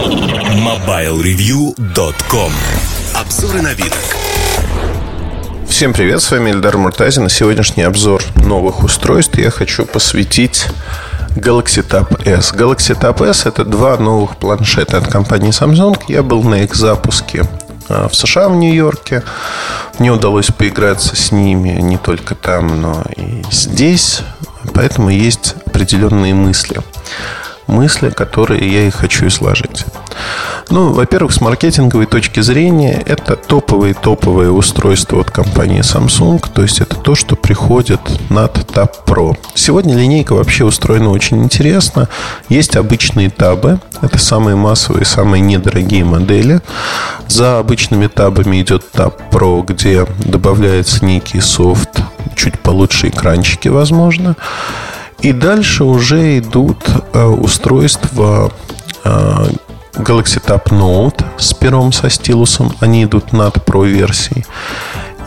MobileReview.com Обзоры на вид. Всем привет, с вами Эльдар Муртазин. Сегодняшний обзор новых устройств я хочу посвятить Galaxy Tab S. Galaxy Tab S это два новых планшета от компании Samsung. Я был на их запуске а, в США, в Нью-Йорке. Мне удалось поиграться с ними не только там, но и здесь. Поэтому есть определенные мысли мысли, которые я и хочу изложить. Ну, во-первых, с маркетинговой точки зрения, это топовые-топовые устройства от компании Samsung, то есть это то, что приходит над Tab Pro. Сегодня линейка вообще устроена очень интересно. Есть обычные табы, это самые массовые, самые недорогие модели. За обычными табами идет Tab Pro, где добавляется некий софт, чуть получше экранчики, возможно. И дальше уже идут э, устройства э, Galaxy Tab Note с пером со стилусом. Они идут над Pro версией.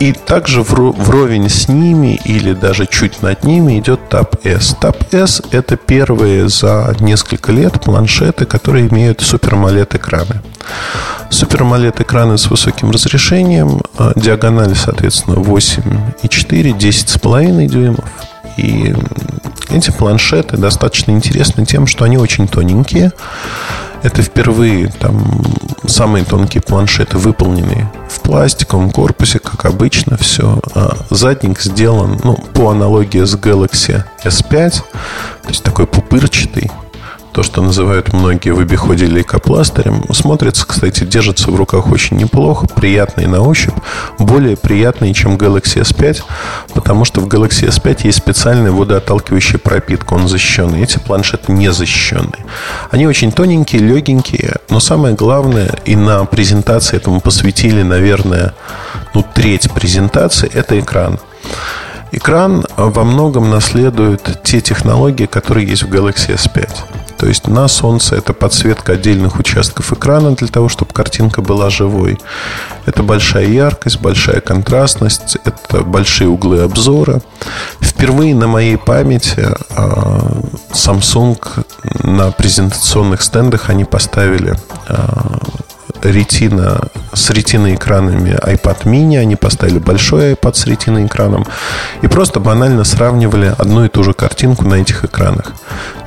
И также вровень с ними или даже чуть над ними идет Tab S. Tab S – это первые за несколько лет планшеты, которые имеют AMOLED экраны. AMOLED экраны с высоким разрешением, э, диагонали, соответственно, 8,4, 10,5 дюймов. И эти планшеты достаточно интересны тем, что они очень тоненькие. Это впервые там самые тонкие планшеты выполнены в пластиковом корпусе, как обычно все. А задник сделан ну, по аналогии с Galaxy S5, то есть такой пупырчатый то, что называют многие в обиходе лейкопластырем. Смотрится, кстати, держится в руках очень неплохо, приятный на ощупь, более приятный, чем Galaxy S5, потому что в Galaxy S5 есть специальная водоотталкивающая пропитка, он защищенный. Эти планшеты не защищенные. Они очень тоненькие, легенькие, но самое главное, и на презентации этому посвятили, наверное, ну, треть презентации, это экран. Экран во многом наследует те технологии, которые есть в Galaxy S5. То есть на солнце это подсветка отдельных участков экрана для того, чтобы картинка была живой. Это большая яркость, большая контрастность, это большие углы обзора. Впервые на моей памяти а, Samsung на презентационных стендах они поставили а, ретина с ретиной экранами iPad mini, они поставили большой iPad с ретиной экраном и просто банально сравнивали одну и ту же картинку на этих экранах.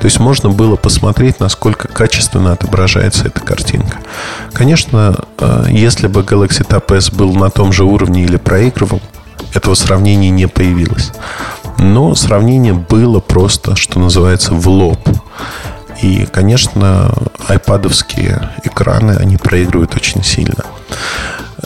То есть можно было посмотреть, насколько качественно отображается эта картинка. Конечно, э, если бы Galaxy Tab S был на том же уровне или проигрывал, этого сравнения не появилось. Но сравнение было просто, что называется, в лоб. И, конечно, айпадовские экраны, они проигрывают очень сильно.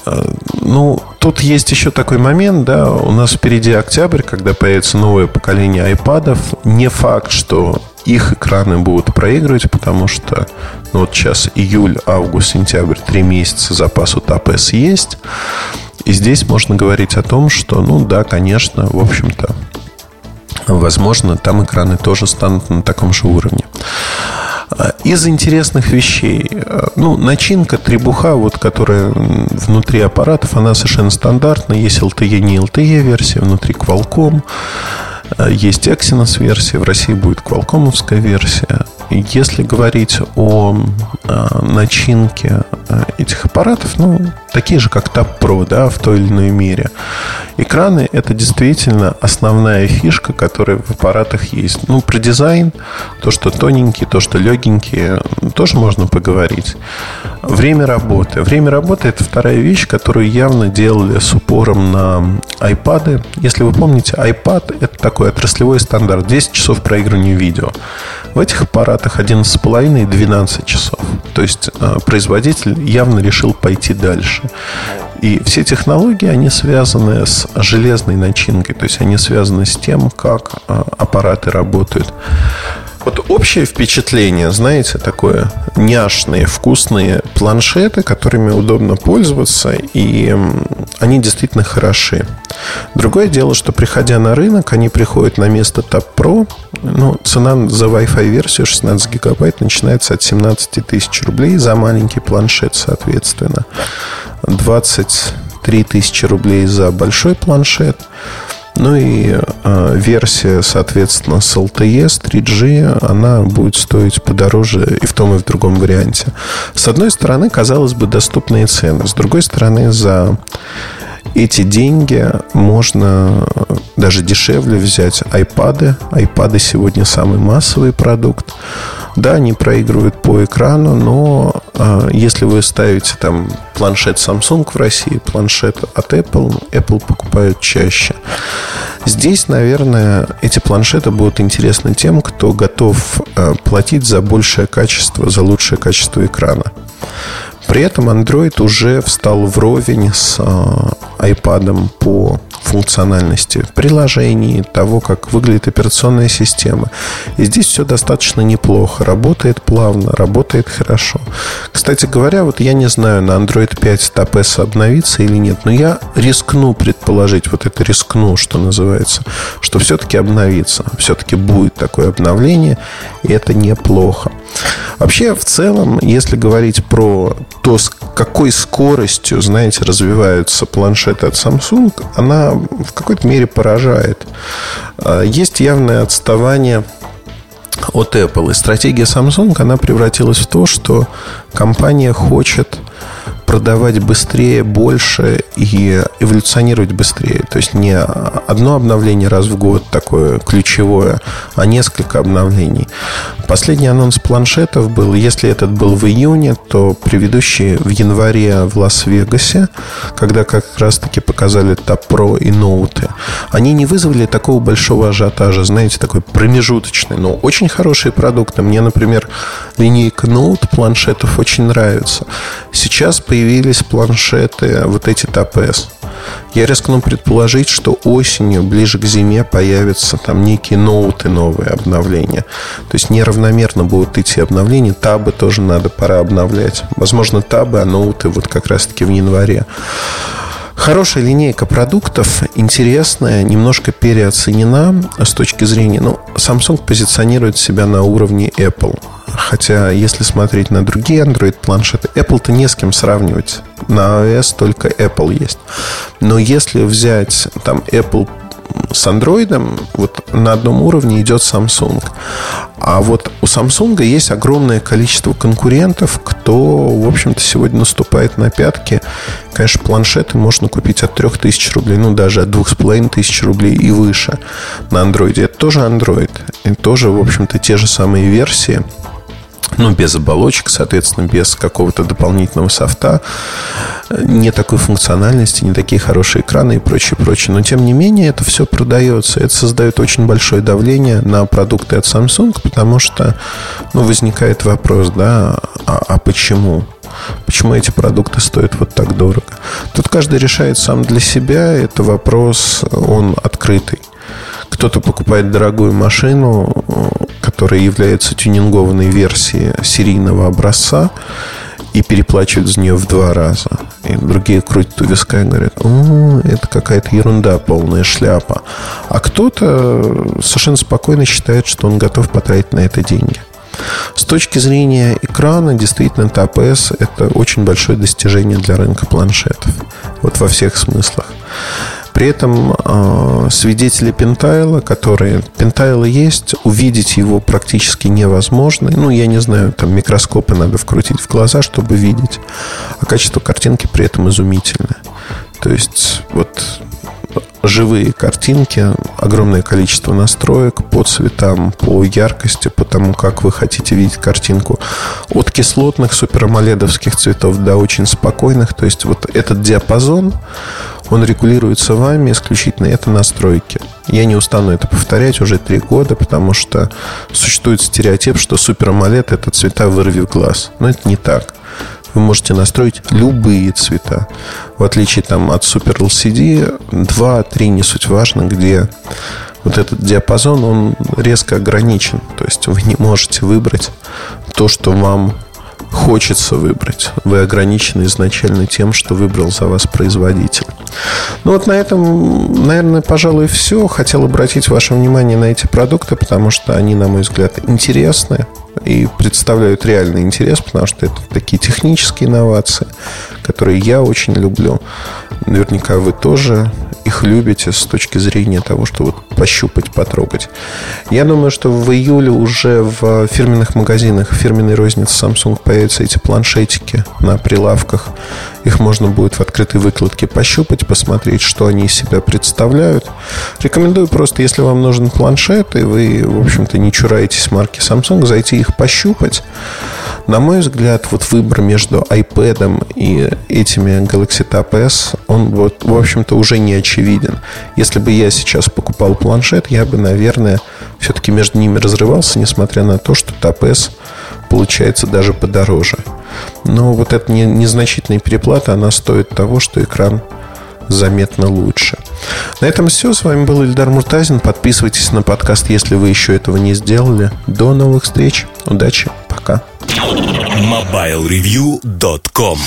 Э, ну, тут есть еще такой момент, да, у нас впереди октябрь, когда появится новое поколение айпадов. Не факт, что их экраны будут проигрывать, потому что ну, вот сейчас июль, август, сентябрь, три месяца запасу Tab S есть. И здесь можно говорить о том, что, ну да, конечно, в общем-то, возможно, там экраны тоже станут на таком же уровне. А, из интересных вещей, а, ну, начинка требуха, вот, которая внутри аппаратов, она совершенно стандартная. Есть LTE, не LTE версия, внутри Qualcomm. А, есть Exynos версия, в России будет Qualcomm'овская версия. Если говорить о начинке этих аппаратов, ну, такие же, как Tab Pro, да, в той или иной мере. Экраны – это действительно основная фишка, которая в аппаратах есть. Ну, про дизайн, то, что тоненькие, то, что легенькие, тоже можно поговорить. Время работы. Время работы – это вторая вещь, которую явно делали с упором на iPad. Если вы помните, iPad – это такой отраслевой стандарт. 10 часов проигрывания видео. В этих аппаратах 11,5 и 12 часов. То есть э, производитель явно решил пойти дальше. И все технологии, они связаны с железной начинкой, то есть они связаны с тем, как а, аппараты работают. Вот общее впечатление, знаете, такое няшные, вкусные планшеты, которыми удобно пользоваться, и они действительно хороши. Другое дело, что приходя на рынок, они приходят на место Tab Pro. Ну, цена за Wi-Fi версию 16 гигабайт начинается от 17 тысяч рублей за маленький планшет, соответственно. 23 тысячи рублей за большой планшет. Ну и э, версия, соответственно, с LTE, с 3G, она будет стоить подороже и в том, и в другом варианте. С одной стороны, казалось бы, доступные цены. С другой стороны, за эти деньги можно даже дешевле взять iPad. iPad сегодня самый массовый продукт. Да, они проигрывают по экрану, но э, если вы ставите там планшет Samsung в России, планшет от Apple, Apple покупают чаще. Здесь, наверное, эти планшеты будут интересны тем, кто готов э, платить за большее качество, за лучшее качество экрана. При этом Android уже встал вровень с э, iPad по функциональности приложений, того, как выглядит операционная система. И здесь все достаточно неплохо. Работает плавно, работает хорошо. Кстати говоря, вот я не знаю, на Android 5 TAPS обновится или нет, но я рискну предположить, вот это рискну, что называется, что все-таки обновится. Все-таки будет такое обновление, и это неплохо. Вообще, в целом, если говорить про то, с какой скоростью, знаете, развиваются планшеты от Samsung, она в какой-то мере поражает. А, есть явное отставание от Apple. И стратегия Samsung, она превратилась в то, что компания хочет продавать быстрее, больше и эволюционировать быстрее. То есть не одно обновление раз в год такое ключевое, а несколько обновлений. Последний анонс планшетов был, если этот был в июне, то предыдущий в январе в Лас-Вегасе, когда как раз-таки показали Tab Pro и ноуты, они не вызвали такого большого ажиотажа, знаете, такой промежуточный, но очень хорошие продукты. Мне, например, линейка ноут планшетов очень нравится. Сейчас появились планшеты, вот эти TAP Я рискну предположить, что осенью, ближе к зиме, появятся там некие ноуты новые обновления. То есть неравномерно будут идти обновления. Табы тоже надо пора обновлять. Возможно, табы, а ноуты вот как раз-таки в январе. Хорошая линейка продуктов, интересная, немножко переоценена с точки зрения... Ну, Samsung позиционирует себя на уровне Apple. Хотя, если смотреть на другие Android-планшеты, Apple-то не с кем сравнивать. На iOS только Apple есть. Но если взять там Apple с Android вот на одном уровне идет Samsung. А вот у Samsung есть огромное количество конкурентов, кто, в общем-то, сегодня наступает на пятки. Конечно, планшеты можно купить от 3000 рублей, ну, даже от 2500 рублей и выше на Android. Это тоже Android. И тоже, в общем-то, те же самые версии – ну, без оболочек, соответственно, без какого-то дополнительного софта, не такой функциональности, не такие хорошие экраны и прочее, прочее. Но, тем не менее, это все продается. Это создает очень большое давление на продукты от Samsung, потому что, ну, возникает вопрос, да, а, а почему? Почему эти продукты стоят вот так дорого? Тут каждый решает сам для себя. Это вопрос, он открытый. Кто-то покупает дорогую машину, которая является тюнингованной версией серийного образца, и переплачивают за нее в два раза. И другие крутят у виска и говорят, о, это какая-то ерунда, полная шляпа. А кто-то совершенно спокойно считает, что он готов потратить на это деньги. С точки зрения экрана, действительно, TAP это очень большое достижение для рынка планшетов. Вот во всех смыслах. При этом э, свидетели Пентайла, которые... Пентайла есть, увидеть его практически невозможно. Ну, я не знаю, там микроскопы надо вкрутить в глаза, чтобы видеть. А качество картинки при этом изумительное. То есть, вот живые картинки, огромное количество настроек по цветам, по яркости, по тому, как вы хотите видеть картинку. От кислотных суперамоледовских цветов до очень спокойных. То есть вот этот диапазон, он регулируется вами исключительно это настройки. Я не устану это повторять уже три года, потому что существует стереотип, что Super AMOLED это цвета вырви в глаз. Но это не так вы можете настроить любые цвета. В отличие там, от Super LCD, 2-3 не суть важно, где вот этот диапазон, он резко ограничен. То есть вы не можете выбрать то, что вам хочется выбрать. Вы ограничены изначально тем, что выбрал за вас производитель. Ну вот на этом, наверное, пожалуй, все. Хотел обратить ваше внимание на эти продукты, потому что они, на мой взгляд, интересны и представляют реальный интерес, потому что это такие технические инновации, которые я очень люблю. Наверняка вы тоже. их любите с точки зрения того, что вот пощупать, потрогать. Я думаю, что в июле уже в фирменных магазинах, фирменной розницы Samsung появятся эти планшетики на прилавках. Их можно будет в открытой выкладке пощупать, посмотреть, что они из себя представляют. Рекомендую просто, если вам нужен планшет, и вы, в общем-то, не чураетесь марки Samsung, зайти их пощупать. На мой взгляд, вот выбор между iPad и этими Galaxy Tab S, он вот, в общем-то, уже не очевиден. Если бы я сейчас покупал планшет, я бы, наверное, все-таки между ними разрывался, несмотря на то, что Tab S получается даже подороже. Но вот эта незначительная переплата, она стоит того, что экран заметно лучше. На этом все. С вами был Ильдар Муртазин. Подписывайтесь на подкаст, если вы еще этого не сделали. До новых встреч. Удачи. Пока. MobileReview.com